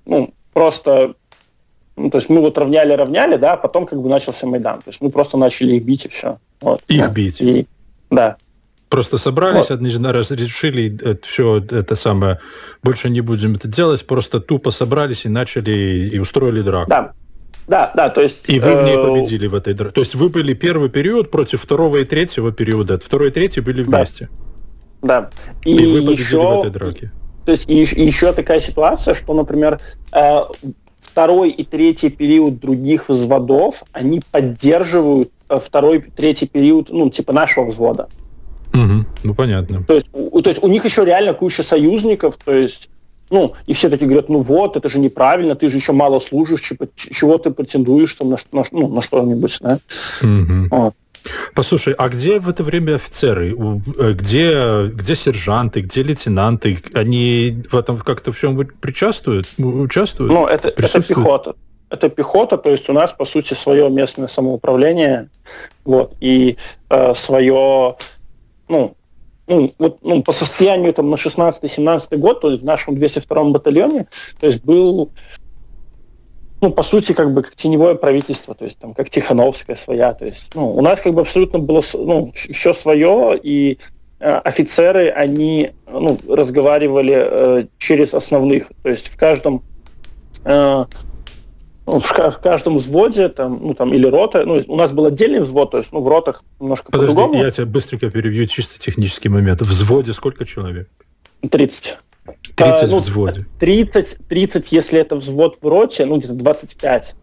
ну, просто ну, то есть мы вот равняли-равняли, да, а потом как бы начался Майдан. То есть мы просто начали их бить и все. Вот. Их да. бить? И, да. Просто собрались, вот. одни раз решили это, все это самое, больше не будем это делать, просто тупо собрались и начали и устроили драку. Да, да, да, то есть... И вы в ней э, победили в этой драке. То есть вы были первый период против второго и третьего периода. Второй и третий были вместе. Да. да. И, и вы победили еще, в этой драке. То есть и, и еще такая ситуация, что, например, э, второй и третий период других взводов, они поддерживают э, второй, третий период, ну, типа нашего взвода. Угу, ну, понятно. То есть, у, то есть у них еще реально куча союзников, то есть, ну, и все такие говорят, ну вот, это же неправильно, ты же еще мало служишь, чего ты претендуешь там, на, на, ну, на что-нибудь, да? Угу. Вот. Послушай, а где в это время офицеры? Э, где, где сержанты, где лейтенанты? Они в этом как-то всем причастуют? Участвуют? Ну, это, это пехота. Это пехота, то есть у нас, по сути, свое местное самоуправление, вот, и э, свое, ну, ну, вот, ну, по состоянию там на 16-17 год, то есть в нашем 202 батальоне, то есть был ну, по сути, как бы как теневое правительство, то есть там как Тихановская своя, то есть, ну, у нас как бы абсолютно было, ну, все свое, и э, офицеры, они, ну, разговаривали э, через основных, то есть в каждом э, в, в каждом взводе, там, ну, там, или рота, ну, у нас был отдельный взвод, то есть, ну, в ротах немножко Подожди, по-другому. я тебя быстренько перебью, чисто технический момент. В взводе сколько человек? 30. 30 а, ну, в взводе. 30, 30, если это взвод в роте, ну, где-то 25.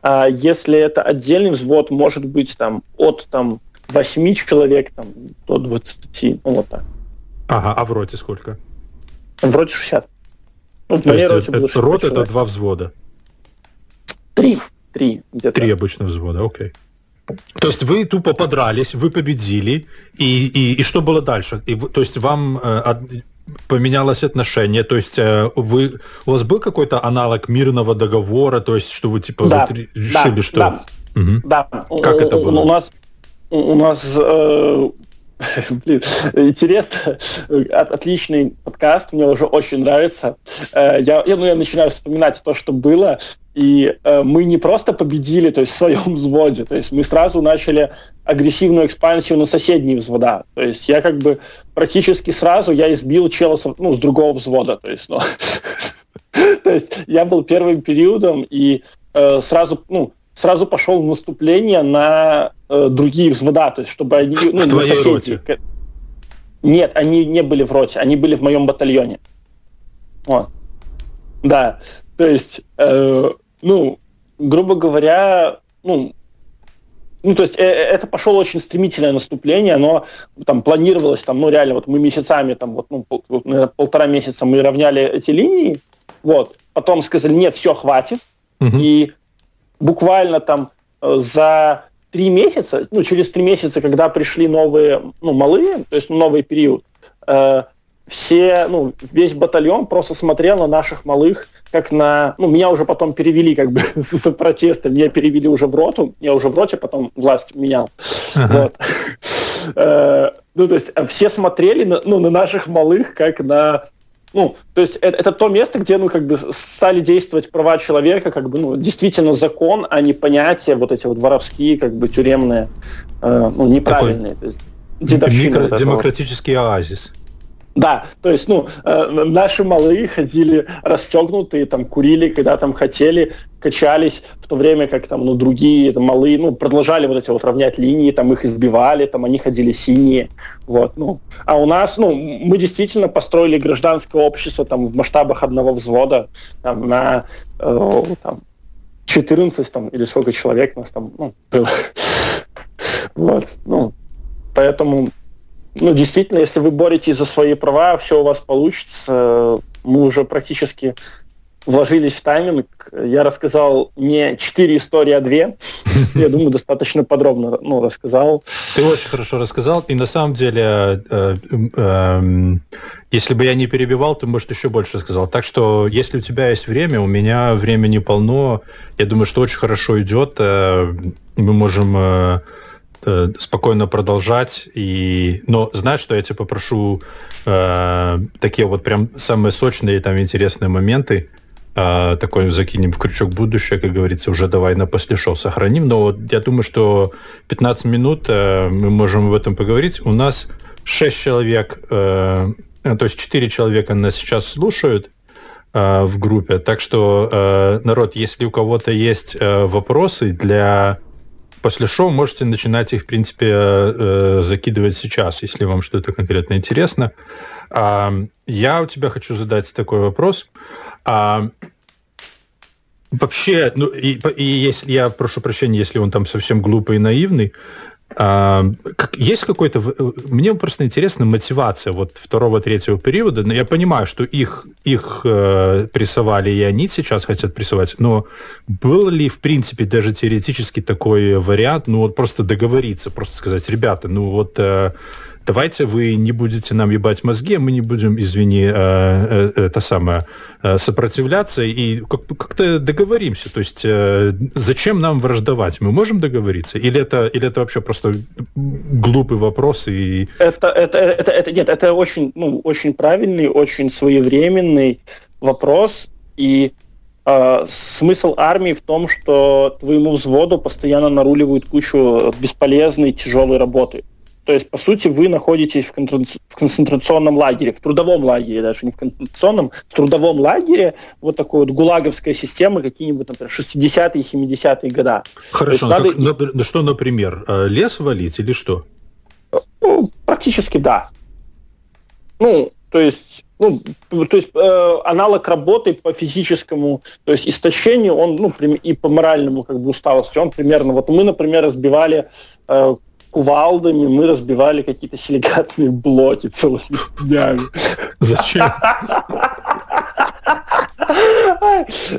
А если это отдельный взвод, может быть там от там, 8 человек там, до 20. Ну, вот так. Ага, а в роте сколько? В роте 60. Ну, в То есть роте это, это рот это два взвода? Три. Три, Три обычно взвода, окей. То есть вы тупо подрались, вы победили, и, и, и что было дальше? И, то есть вам э, поменялось отношение? То есть э, вы, у вас был какой-то аналог мирного договора, то есть что вы типа да, вот решили, да, что... Да, угу. да. Как у, это было? У нас, у нас э, (laughs) Блин, интересно. От, отличный подкаст, мне уже очень нравится. Э, я, я, ну, я начинаю вспоминать то, что было. И э, мы не просто победили, то есть в своем (laughs) взводе, то есть мы сразу начали агрессивную экспансию на соседние взвода. То есть я как бы практически сразу я избил чела ну, с другого взвода. То есть, ну, (laughs) то есть я был первым периодом и э, сразу, ну, сразу пошел в наступление на э, другие взвода, то есть чтобы они... Ну, (laughs) в твоей роте? Нет, они не были в роте, они были в моем батальоне. Вот. Да, то есть э, ну, грубо говоря, ну, ну, то есть э, э это пошло очень стремительное наступление, но там планировалось, там, ну, реально, вот мы месяцами, там, вот, ну, пол, наверное, полтора месяца мы равняли эти линии, вот, потом сказали, нет, все, хватит, угу. и буквально там э, за три месяца, ну, через три месяца, когда пришли новые, ну, малые, то есть новый период, э, все, ну, весь батальон просто смотрел на наших малых, как на... Ну, меня уже потом перевели как бы (laughs) за протесты, меня перевели уже в роту, я уже в роте потом власть менял. Ага. Вот. Э, ну, то есть э, все смотрели на, ну, на наших малых как на... Ну, то есть это, это то место, где, ну, как бы стали действовать права человека, как бы, ну, действительно закон, а не понятия вот эти вот воровские, как бы тюремные, э, ну, неправильные. Такой то есть, микро- демократический оазис. Да, то есть, ну, э, наши малые ходили расстегнутые, там, курили, когда там хотели, качались, в то время как там, ну, другие там, малые, ну, продолжали вот эти вот равнять линии, там, их избивали, там, они ходили синие, вот, ну. А у нас, ну, мы действительно построили гражданское общество, там, в масштабах одного взвода, там, на, э, там, 14, там, или сколько человек у нас там, ну, было. (laughs) Вот, ну, поэтому ну, действительно, если вы боретесь за свои права, все у вас получится. Мы уже практически вложились в тайминг. Я рассказал не четыре истории, а две. (laughs) Я думаю, достаточно подробно ну, рассказал. Ты очень хорошо рассказал. И на самом деле, э, э, если бы я не перебивал, ты, может, еще больше сказал. Так что, если у тебя есть время, у меня времени полно. Я думаю, что очень хорошо идет. Э, мы можем Э, спокойно продолжать. И... Но знаешь, что я тебя попрошу э, такие вот прям самые сочные там интересные моменты э, такой закинем в крючок будущее, как говорится, уже давай на после шоу сохраним. Но вот я думаю, что 15 минут э, мы можем об этом поговорить. У нас 6 человек, э, то есть 4 человека нас сейчас слушают э, в группе. Так что, э, народ, если у кого-то есть э, вопросы для после шоу можете начинать их, в принципе, э, закидывать сейчас, если вам что-то конкретно интересно. А, я у тебя хочу задать такой вопрос. А, вообще, ну, и, и если я прошу прощения, если он там совсем глупый и наивный, а, есть какой-то... Мне просто интересна мотивация вот второго, третьего периода. Но я понимаю, что их, их э, прессовали, и они сейчас хотят прессовать. Но был ли, в принципе, даже теоретически такой вариант, ну вот просто договориться, просто сказать, ребята, ну вот... Э, давайте вы не будете нам ебать мозги, а мы не будем, извини, э, э, это самое, э, сопротивляться и как-то договоримся. То есть зачем нам враждовать? Мы можем договориться? Или это, или это вообще просто глупый вопрос? И... Это, это, это, это, нет, это очень, ну, очень правильный, очень своевременный вопрос. И э, смысл армии в том, что твоему взводу постоянно наруливают кучу бесполезной, тяжелой работы. То есть, по сути, вы находитесь в, концентрационном лагере, в трудовом лагере, даже не в концентрационном, в трудовом лагере, вот такой вот гулаговская система, какие-нибудь, например, 60-е, 70-е года. Хорошо, ну, надо... как, ну, что, например, э, лес валить или что? Ну, практически да. Ну, то есть ну, то есть э, аналог работы по физическому, то есть истощению, он, ну, и по моральному как бы усталости, он примерно, вот мы, например, разбивали э, кувалдами мы разбивали какие-то силикатные блоки целыми днями. Зачем?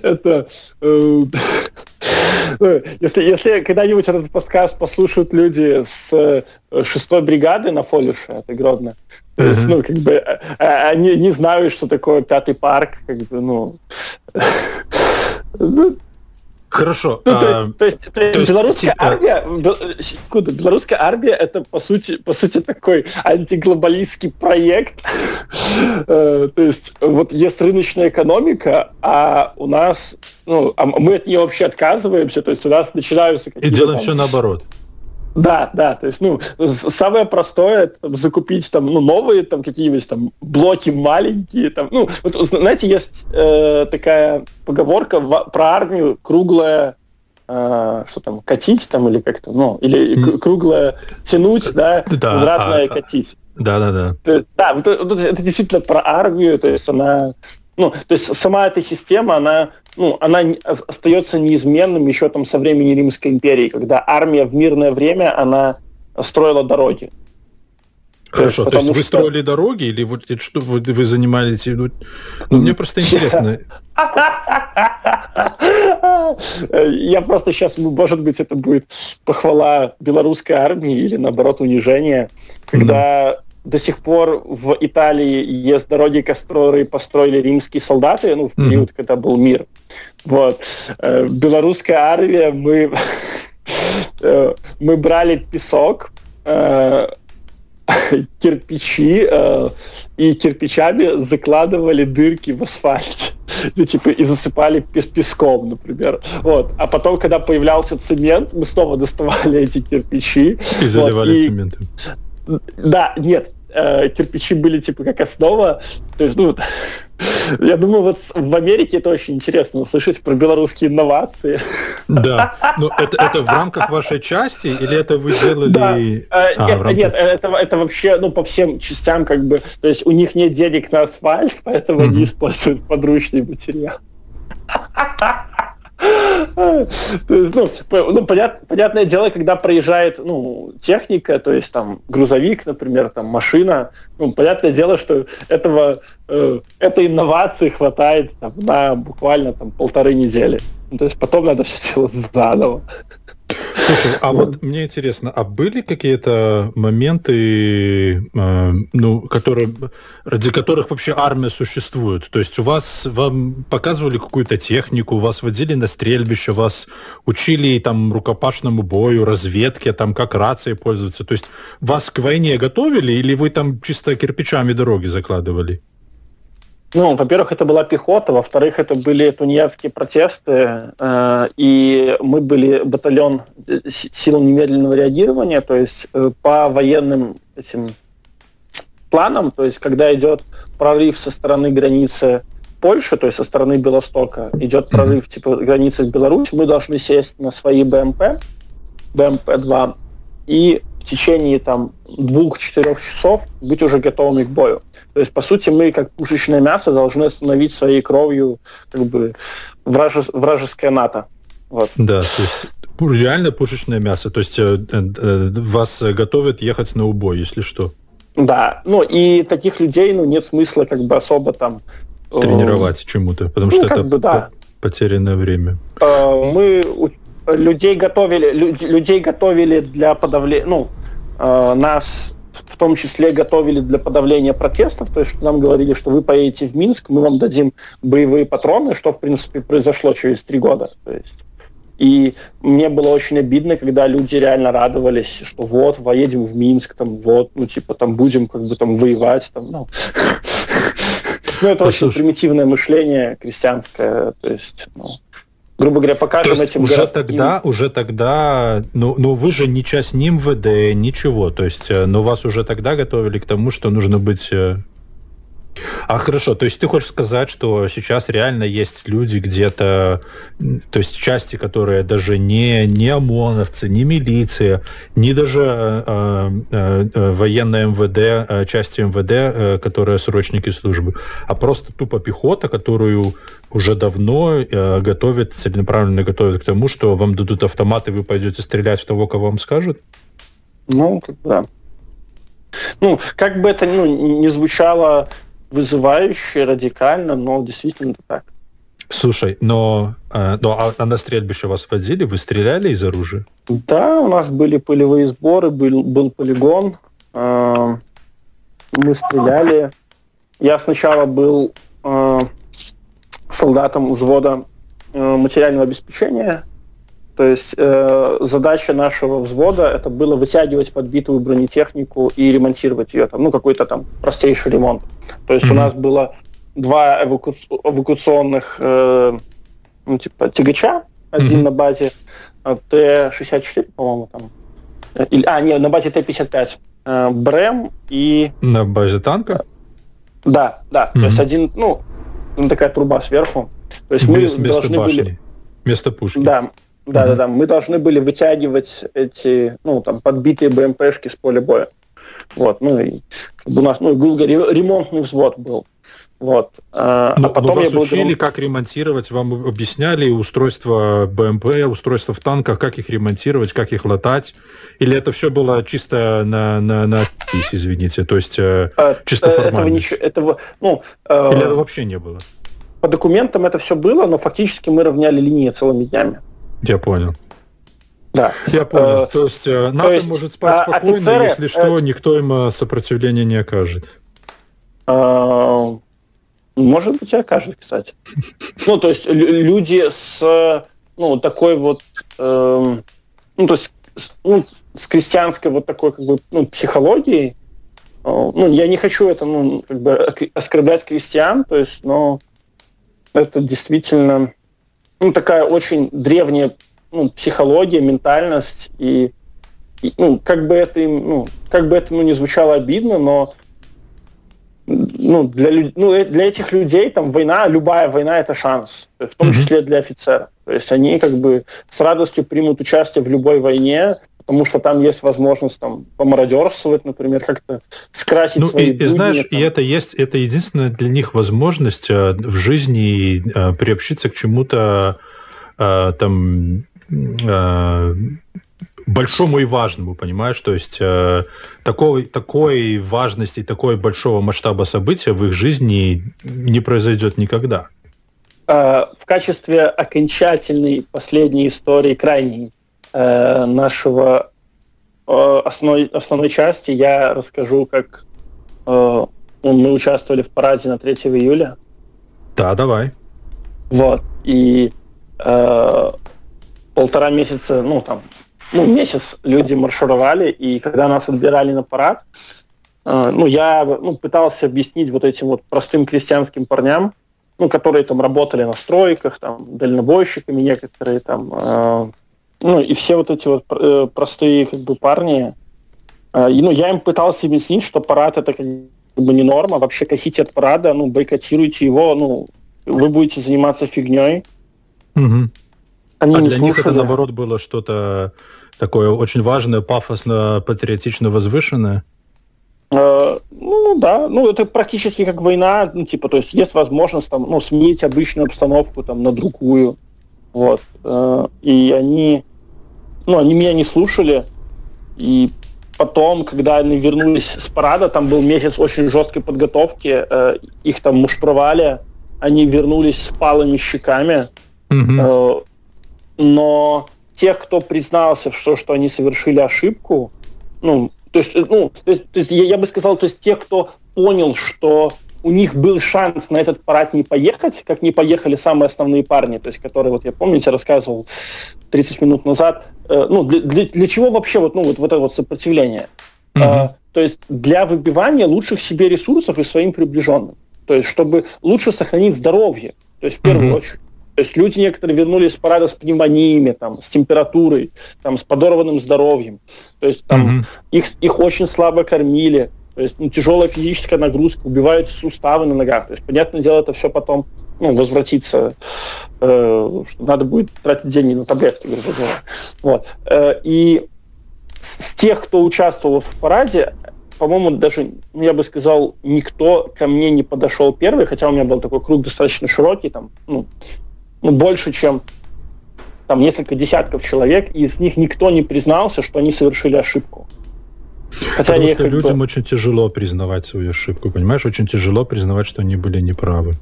Это... Э, если, если когда-нибудь этот подкаст послушают люди с э, шестой бригады на Фолише, это Гродно, то есть, ну, как бы, э, они не знают, что такое пятый парк, как бы, ну, (laughs) ну Хорошо. Ну, а, то, есть, то, есть, то есть белорусская типа... армия, секунду, белорусская армия это по сути, по сути такой антиглобалистский проект. (laughs) Э, то есть вот есть рыночная экономика, а у нас, ну, а мы от нее вообще отказываемся, то есть у нас начинаются какие-то... И делаем там, все наоборот. Да, да, то есть, ну, самое простое это там, закупить там, ну, новые там какие-нибудь там блоки маленькие, там, ну, вот, знаете, есть э, такая поговорка в, про армию круглая, э, что там, катить там или как-то, ну, или круглая тянуть, да, да квадратная а, катить. Да, да, да. Да, это, это действительно про армию, то есть она ну, то есть сама эта система, она, ну, она остается неизменным еще там со времени Римской империи, когда армия в мирное время, она строила дороги. Хорошо, то есть, то есть вы что... строили дороги или вот что вы, вы занимались? Ну, ну, мне просто интересно. (laughs) Я просто сейчас, ну, может быть, это будет похвала белорусской армии или, наоборот, унижение, когда до сих пор в Италии есть дороги, которые построили римские солдаты, ну, в период, mm-hmm. когда был мир. Вот. Э, белорусская армия, мы, (laughs) э, мы брали песок, э, (laughs) кирпичи и кирпичами закладывали дырки в асфальте. (laughs) Ну, типа, и засыпали пес песком, например. Вот. А потом, когда появлялся цемент, мы снова доставали эти кирпичи. И заливали вот, и... цементом. Да, нет, э, кирпичи были типа как основа. То есть, ну, (laughs) я думаю, вот в Америке это очень интересно услышать про белорусские инновации. Да. Ну, это, это в рамках вашей части или это вы делали... Да. Э, а, нет, рамках... нет это, это вообще ну, по всем частям как бы... То есть у них нет денег на асфальт, поэтому угу. они используют подручный материал. (laughs) Ну, ну понят, понятное дело, когда проезжает ну, техника, то есть там грузовик, например, там машина, ну, понятное дело, что этого, э, этой инновации хватает там, на буквально там полторы недели. Ну, то есть потом надо все делать заново. Слушай, а вот мне интересно, а были какие-то моменты, э, ну, которые, ради которых вообще армия существует? То есть у вас, вам показывали какую-то технику, вас водили на стрельбище, вас учили там рукопашному бою, разведке, там как рацией пользоваться? То есть вас к войне готовили или вы там чисто кирпичами дороги закладывали? Ну, во-первых, это была пехота, во-вторых, это были тунеядские протесты, э, и мы были батальон сил немедленного реагирования, то есть э, по военным этим планам, то есть когда идет прорыв со стороны границы Польши, то есть со стороны Белостока, идет прорыв типа границы в Беларусь, мы должны сесть на свои БМП, БМП-2, и течение там двух-четырех часов быть уже готовыми к бою. То есть, по сути, мы, как пушечное мясо, должны остановить своей кровью как бы враже, вражеское НАТО. Вот. Да, то есть реально пушечное мясо. То есть э, э, вас готовят ехать на убой, если что. Да, ну и таких людей ну, нет смысла как бы особо там... Э, Тренировать чему-то, потому ну, что это бы, да. потерянное время. Э, мы людей готовили, людей готовили для подавления, ну, э, нас в том числе готовили для подавления протестов, то есть нам говорили, что вы поедете в Минск, мы вам дадим боевые патроны, что, в принципе, произошло через три года. То есть и мне было очень обидно, когда люди реально радовались, что вот, поедем в Минск, там, вот, ну, типа, там, будем, как бы, там, воевать, там, ну. (laughs) Ну, это очень примитивное мышление крестьянское, то есть, ну, грубо говоря, покажем то есть этим уже тогда, уже тогда, ну, ну вы же не часть ни МВД, ничего, то есть, э, но вас уже тогда готовили к тому, что нужно быть э, а хорошо, то есть ты хочешь сказать, что сейчас реально есть люди где-то, то есть части, которые даже не, не ОМОНовцы, не милиция, не даже э, э, э военная МВД, части МВД, э, которые срочники службы, а просто тупо пехота, которую уже давно э, готовят, целенаправленно готовят к тому, что вам дадут автоматы, вы пойдете стрелять в того, кого вам скажут? Ну, да. Ну, как бы это ну, не звучало вызывающе, радикально, но действительно так. Слушай, но, э, но а, а на стрельбище вас водили? Вы стреляли из оружия? Да, у нас были пылевые сборы, был, был полигон. Э, мы стреляли. Я сначала был э, солдатом взвода э, материального обеспечения. То есть э, задача нашего взвода это было вытягивать подбитую бронетехнику и ремонтировать ее, там, ну какой-то там простейший ремонт. То есть mm-hmm. у нас было два эваку... эвакуационных э, ну, типа тягача, один mm-hmm. на базе э, Т-64, по-моему, там. Э, или, а, нет, на базе Т-55. Э, БРЭМ и... На базе танка? Да, да. Mm-hmm. То есть один, ну, такая труба сверху. То есть Без, мы должны башни. были... Вместо пушки. Да, да, да, да. Мы должны были вытягивать эти, ну, там, подбитые БМПшки с поля боя. Вот, ну, и как бы у нас, ну, грубо ремонтный взвод был. Вот. А, но, а потом но вас я учили, как ремонтировать, вам объясняли устройство БМП, устройство в танках, как их ремонтировать, как их латать? Или это все было чисто на, на, на извините, то есть э, а, чисто формально? Этого, ничего, этого, ну, э, Или это вообще не было? По документам это все было, но фактически мы равняли линии целыми днями. Я понял. Да. Я понял. Э, то есть э, НАТО есть, может спать а, спокойно, офицеры, если что, э, никто им э, сопротивления не окажет. Э, может быть, и окажет, кстати. (laughs) Ну, то есть люди с ну, такой вот, э, ну, то есть ну, с крестьянской вот такой как бы ну, психологией, э, ну, я не хочу это, ну, как бы оскорблять крестьян, то есть, но это действительно ну, такая очень древняя ну, психология, ментальность, и, и ну, как бы это им, ну, как бы это ну, не звучало обидно, но ну, для, ну, э, для этих людей там война, любая война – это шанс, в том числе для офицеров. То есть они как бы с радостью примут участие в любой войне, потому что там есть возможность там помародерствовать, например, как-то скрасить ну, свои и, и знаешь, там. и это есть, это единственная для них возможность э, в жизни э, приобщиться к чему-то там большому и важному, понимаешь? То есть э, такой, такой важности, такой большого масштаба события в их жизни не произойдет никогда. Э, в качестве окончательной последней истории, крайней э, нашего э, основной, основной части, я расскажу, как э, мы участвовали в параде на 3 июля. Да, давай. Вот. И э, полтора месяца, ну, там, ну, месяц люди маршировали, и когда нас отбирали на парад, э, ну, я ну, пытался объяснить вот этим вот простым крестьянским парням, ну, которые там работали на стройках, там, дальнобойщиками некоторые там, э, ну, и все вот эти вот э, простые как бы парни, э, и, ну, я им пытался объяснить, что парад это как бы не норма, вообще косите от парада, ну, бойкотируйте его, ну, вы будете заниматься фигней. Угу. Они а для слушали. них это, наоборот, было что-то такое очень важное, пафосно, патриотично возвышенное? Э, ну да, ну это практически как война, ну типа, то есть есть возможность там, ну, сменить обычную обстановку там на другую, вот, э, и они, ну, они меня не слушали, и потом, когда они вернулись с парада, там был месяц очень жесткой подготовки, э, их там муштровали, они вернулись с палыми щеками, mm-hmm. но тех, кто признался, что, что они совершили ошибку, ну, то есть, ну, то есть, то есть я, я бы сказал, то есть тех, кто понял, что у них был шанс на этот парад не поехать, как не поехали самые основные парни, то есть которые, вот я помните, рассказывал 30 минут назад, э, ну, для, для, для чего вообще вот, ну, вот, вот это вот сопротивление? Mm-hmm. Э, то есть для выбивания лучших себе ресурсов и своим приближенным. То есть чтобы лучше сохранить здоровье, то есть в первую mm-hmm. очередь. То есть люди некоторые вернулись с парада с пневмониями, там, с температурой, там, с подорванным здоровьем. То есть там mm-hmm. их, их очень слабо кормили. То есть ну, тяжелая физическая нагрузка, убивают суставы на ногах. То есть, понятное дело, это все потом ну, возвратится, э, что надо будет тратить деньги на таблетки, грубо говоря. Вот. Э, и с тех, кто участвовал в параде, по-моему, даже, ну, я бы сказал, никто ко мне не подошел первый, хотя у меня был такой круг достаточно широкий, там, ну, ну, больше, чем там несколько десятков человек, и из них никто не признался, что они совершили ошибку. Хотя Потому что людям бы... очень тяжело признавать свою ошибку, понимаешь? Очень тяжело признавать, что они были неправы.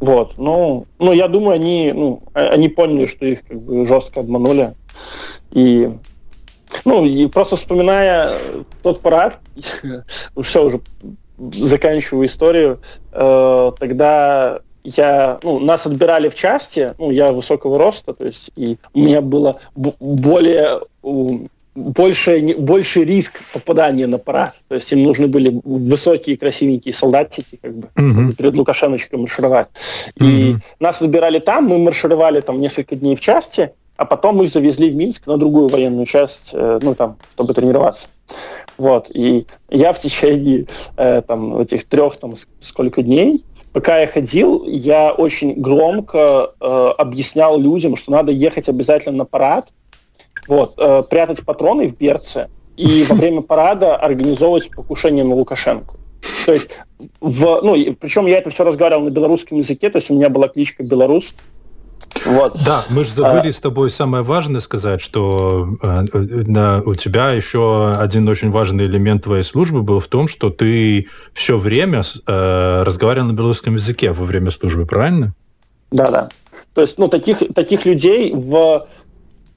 Вот, ну, ну, я думаю, они, ну, а, они поняли, что их как бы жестко обманули. И, ну, и просто вспоминая тот парад, (laughs) все уже заканчиваю историю, э, тогда я, ну, нас отбирали в части, ну, я высокого роста, то есть, и у меня было более больше, больше риск попадания на парад. То есть им нужны были высокие красивенькие солдатики, как бы, mm-hmm. перед Лукашеночкой маршировать. Mm-hmm. И нас отбирали там, мы маршировали там несколько дней в части, а потом их завезли в Минск на другую военную часть, э, ну, там, чтобы тренироваться. Вот, и я в течение э, там, этих трех, там, сколько дней, пока я ходил, я очень громко э, объяснял людям, что надо ехать обязательно на парад, вот, э, прятать патроны в берце и во (laughs) время парада организовывать покушение на Лукашенко. То есть, в, ну, причем я это все разговаривал на белорусском языке, то есть у меня была кличка «Белорус», вот. Да, мы же забыли а... с тобой самое важное сказать, что э, на, у тебя еще один очень важный элемент твоей службы был в том, что ты все время э, разговаривал на белорусском языке во время службы, правильно? Да, да. То есть, ну, таких, таких людей в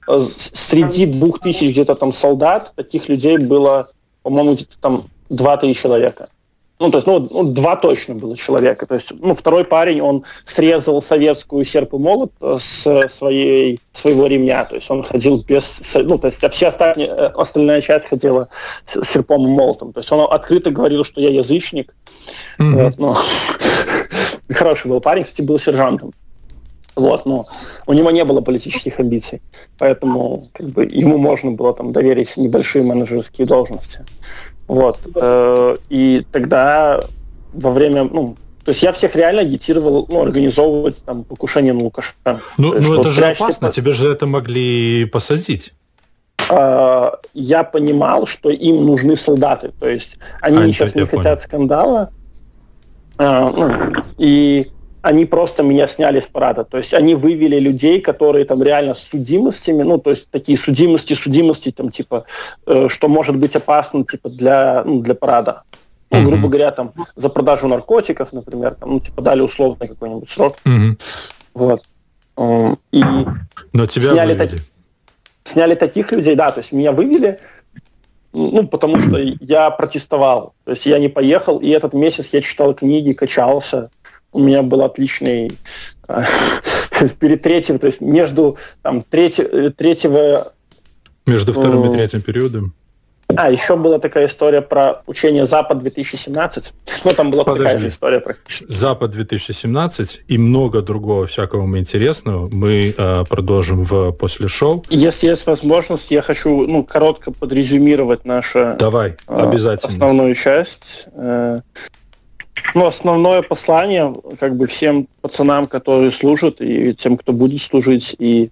э, среди двух тысяч где-то там солдат, таких людей было, по-моему, где-то там два-три человека. Ну, то есть, ну, ну, два точно было человека. То есть, ну, второй парень, он срезал советскую серп и молот э, с своей, своего ремня. То есть, он ходил без... Ну, то есть, а вся остальная, э, остальная часть ходила с серпом и молотом. То есть, он открыто говорил, что я язычник. Mm-hmm. Вот, ну, (laughs) хороший был парень, кстати, был сержантом. Вот, но у него не было политических амбиций, поэтому как бы, ему можно было там доверить небольшие менеджерские должности. Вот. Э, и тогда во время, ну, то есть я всех реально агитировал, ну, организовывать там покушение на Лукашенко. Ну, ну это же опасно, тебе же это могли посадить. Э, я понимал, что им нужны солдаты, то есть они а, сейчас не хотят понял. скандала, э, ну, и они просто меня сняли с парада. То есть они вывели людей, которые там реально с судимостями, ну, то есть такие судимости, судимости, там, типа, э, что может быть опасно, типа, для, ну, для парада. Ну, mm-hmm. грубо говоря, там, за продажу наркотиков, например, там, ну, типа, дали условный какой-нибудь срок. Mm-hmm. Вот. И Но тебя сняли, вывели. Так, сняли таких людей, да, то есть меня вывели, ну, потому что я протестовал. То есть я не поехал, и этот месяц я читал книги, качался, у меня был отличный э, (laughs) перед третьим, то есть между там треть, э, третьего... Между вторым и третьим периодом? А, еще была такая история про учение Запад 2017. Ну, там была Подожди. такая же история практически. Запад 2017 и много другого всякого интересного мы э, продолжим в после шоу. Если есть возможность, я хочу ну, коротко подрезюмировать нашу Давай, обязательно. основную часть. Э, ну, основное послание как бы всем пацанам, которые служат, и тем, кто будет служить, и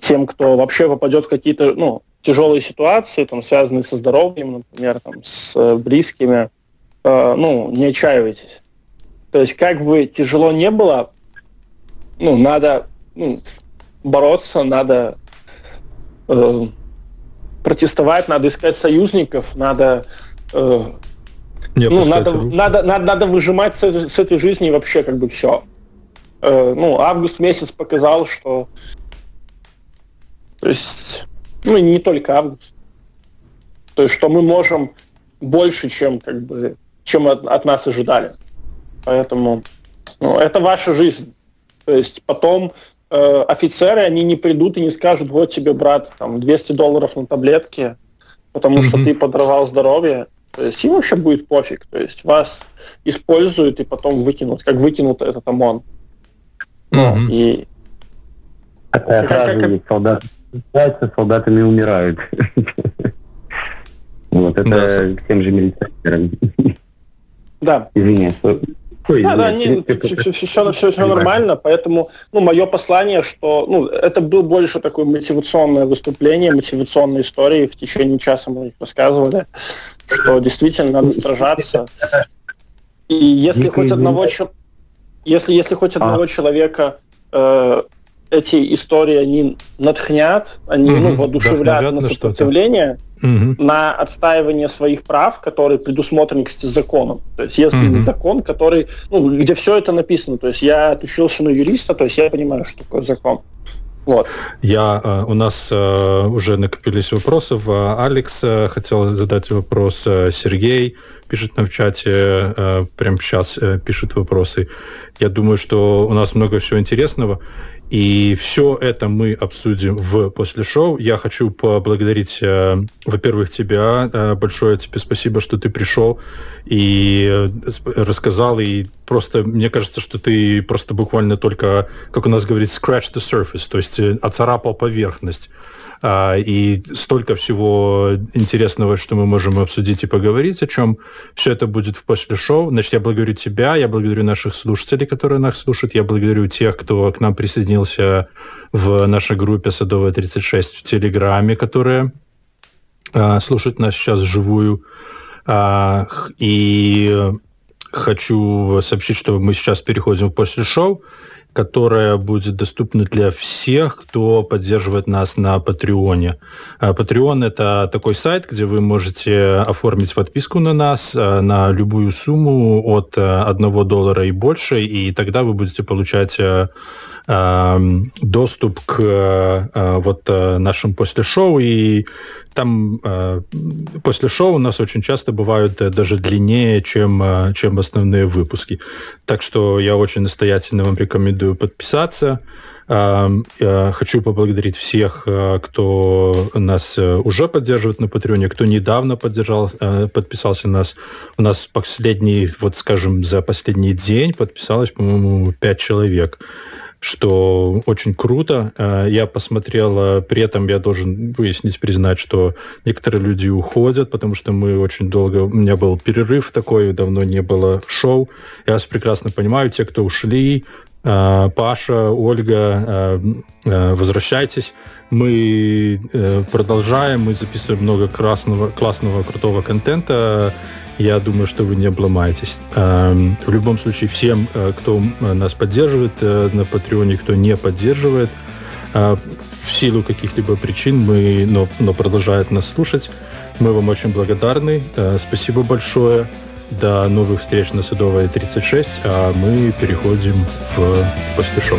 тем, кто вообще попадет в какие-то ну, тяжелые ситуации, там, связанные со здоровьем, например, там, с э, близкими, э, ну, не отчаивайтесь. То есть, как бы тяжело не было, ну, надо ну, бороться, надо э, протестовать, надо искать союзников, надо э, не ну, надо, надо, надо, надо выжимать с, с этой жизни вообще как бы все. Э, ну, август месяц показал, что... То есть, ну, не только август. То есть, что мы можем больше, чем как бы, чем от, от нас ожидали. Поэтому, ну, это ваша жизнь. То есть, потом э, офицеры, они не придут и не скажут, вот тебе, брат, там, 200 долларов на таблетки, потому mm-hmm. что ты подорвал здоровье. То есть им вообще будет пофиг. То есть вас используют и потом выкинут, как выкинут этот ОМОН. Ну, mm-hmm. и... Такая фраза как... есть, солдаты солдатами умирают. (laughs) Вот, это к тем же милиционерам. Да. Извиняюсь. Да, да, не, все, все, все, все нормально, поэтому, ну, мое послание, что, ну, это был больше такое мотивационное выступление, мотивационные истории, в течение часа мы их рассказывали, что действительно надо сражаться. И если хоть одного, если, если хоть одного а. человека э, эти истории они натхнят, они угу, ну, воодушевляют на сопротивление, угу. на отстаивание своих прав, которые предусмотрены, кстати, законом. То есть если угу. закон, который, ну, где все это написано. То есть я отучился на юриста, то есть я понимаю, что такое закон. Вот. Я, э, у нас э, уже накопились вопросы. Алекс э, хотел задать вопрос. Сергей пишет нам в чате, прямо сейчас пишет вопросы. Я думаю, что у нас много всего интересного. И все это мы обсудим в после шоу. Я хочу поблагодарить, э, во-первых, тебя. Э, большое тебе спасибо, что ты пришел и э, рассказал. И просто, мне кажется, что ты просто буквально только, как у нас говорит, scratch the surface, то есть оцарапал поверхность и столько всего интересного, что мы можем обсудить и поговорить, о чем все это будет в после шоу. Значит, я благодарю тебя, я благодарю наших слушателей, которые нас слушают, я благодарю тех, кто к нам присоединился в нашей группе Садовая 36 в Телеграме, которые а, слушают нас сейчас вживую. А, и хочу сообщить, что мы сейчас переходим после шоу которая будет доступна для всех, кто поддерживает нас на Патреоне. Patreon а, – это такой сайт, где вы можете оформить подписку на нас а, на любую сумму от 1 а, доллара и больше, и тогда вы будете получать доступ к вот нашим после шоу и там э, после шоу у нас очень часто бывают э, даже длиннее, чем, э, чем основные выпуски. Так что я очень настоятельно вам рекомендую подписаться. Э, э, хочу поблагодарить всех, э, кто нас э, уже поддерживает на Патреоне, кто недавно поддержал, э, подписался на нас. У нас последний, вот скажем, за последний день подписалось, по-моему, 5 человек что очень круто. Э, я посмотрел, при этом я должен выяснить, признать, что некоторые люди уходят, потому что мы очень долго... У меня был перерыв такой, давно не было шоу. Я вас прекрасно понимаю, те, кто ушли, э, Паша, Ольга, э, возвращайтесь. Мы продолжаем, мы записываем много красного, классного, крутого контента я думаю, что вы не обломаетесь. Эм, в любом случае, всем, э, кто нас поддерживает э, на Патреоне, кто не поддерживает, э, в силу каких-либо причин, мы, но, но продолжает нас слушать, мы вам очень благодарны. Спасибо большое. До новых встреч на Садовой 36, а мы переходим в после шоу.